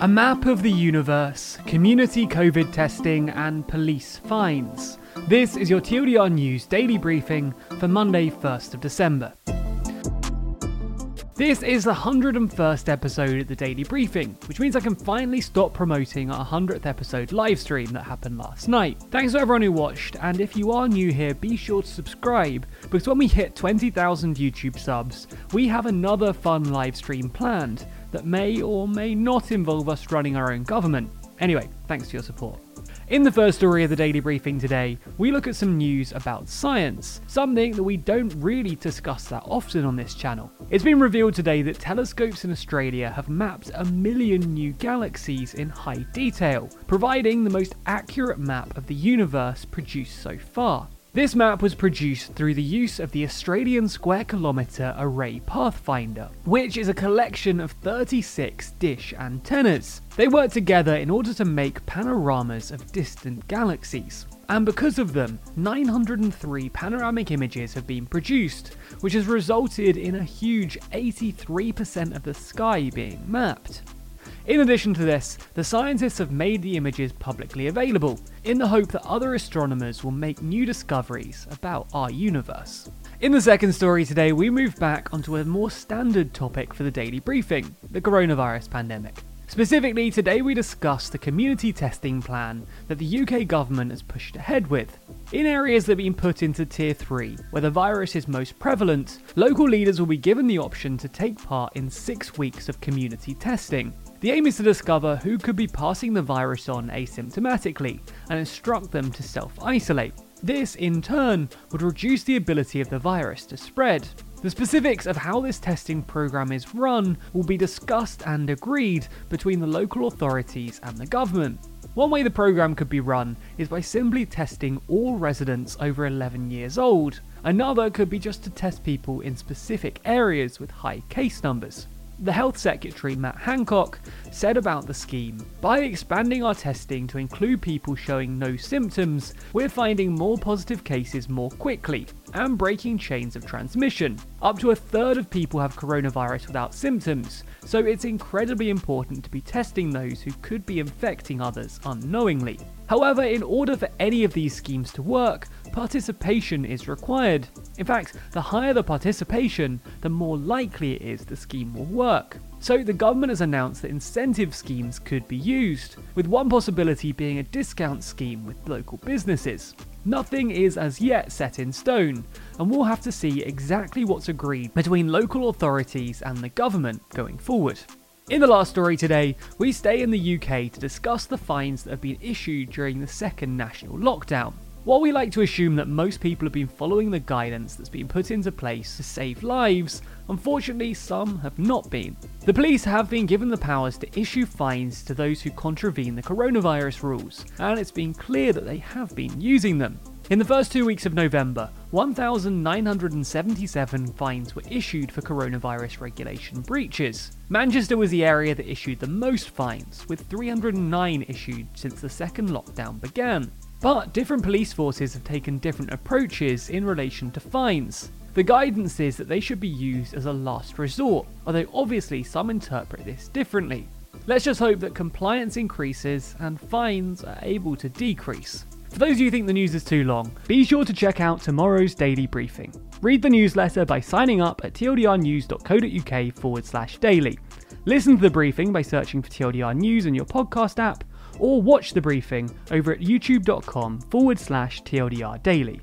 A map of the universe, community COVID testing, and police fines. This is your TLDR News daily briefing for Monday, 1st of December. This is the 101st episode of the Daily Briefing, which means I can finally stop promoting our 100th episode livestream that happened last night. Thanks to everyone who watched, and if you are new here, be sure to subscribe, because when we hit 20,000 YouTube subs, we have another fun livestream planned that may or may not involve us running our own government. Anyway, thanks for your support. In the first story of the daily briefing today, we look at some news about science, something that we don't really discuss that often on this channel. It's been revealed today that telescopes in Australia have mapped a million new galaxies in high detail, providing the most accurate map of the universe produced so far. This map was produced through the use of the Australian Square Kilometre Array Pathfinder, which is a collection of 36 dish antennas. They work together in order to make panoramas of distant galaxies. And because of them, 903 panoramic images have been produced, which has resulted in a huge 83% of the sky being mapped. In addition to this, the scientists have made the images publicly available, in the hope that other astronomers will make new discoveries about our universe. In the second story today, we move back onto a more standard topic for the daily briefing the coronavirus pandemic. Specifically, today we discuss the community testing plan that the UK government has pushed ahead with. In areas that have been put into Tier 3, where the virus is most prevalent, local leaders will be given the option to take part in six weeks of community testing. The aim is to discover who could be passing the virus on asymptomatically and instruct them to self isolate. This, in turn, would reduce the ability of the virus to spread. The specifics of how this testing program is run will be discussed and agreed between the local authorities and the government. One way the program could be run is by simply testing all residents over 11 years old. Another could be just to test people in specific areas with high case numbers. The Health Secretary, Matt Hancock, said about the scheme By expanding our testing to include people showing no symptoms, we're finding more positive cases more quickly and breaking chains of transmission. Up to a third of people have coronavirus without symptoms, so it's incredibly important to be testing those who could be infecting others unknowingly. However, in order for any of these schemes to work, participation is required. In fact, the higher the participation, the more likely it is the scheme will work. So the government has announced that incentive schemes could be used, with one possibility being a discount scheme with local businesses. Nothing is as yet set in stone, and we'll have to see exactly what's agreed between local authorities and the government going forward. In the last story today, we stay in the UK to discuss the fines that have been issued during the second national lockdown. While we like to assume that most people have been following the guidance that's been put into place to save lives, unfortunately some have not been. The police have been given the powers to issue fines to those who contravene the coronavirus rules, and it's been clear that they have been using them. In the first two weeks of November, 1,977 fines were issued for coronavirus regulation breaches. Manchester was the area that issued the most fines, with 309 issued since the second lockdown began. But different police forces have taken different approaches in relation to fines. The guidance is that they should be used as a last resort, although obviously some interpret this differently. Let's just hope that compliance increases and fines are able to decrease. For those of you who think the news is too long, be sure to check out tomorrow's daily briefing. Read the newsletter by signing up at tldrnews.co.uk forward slash daily. Listen to the briefing by searching for TLDR News in your podcast app, or watch the briefing over at youtube.com forward slash TLDR daily.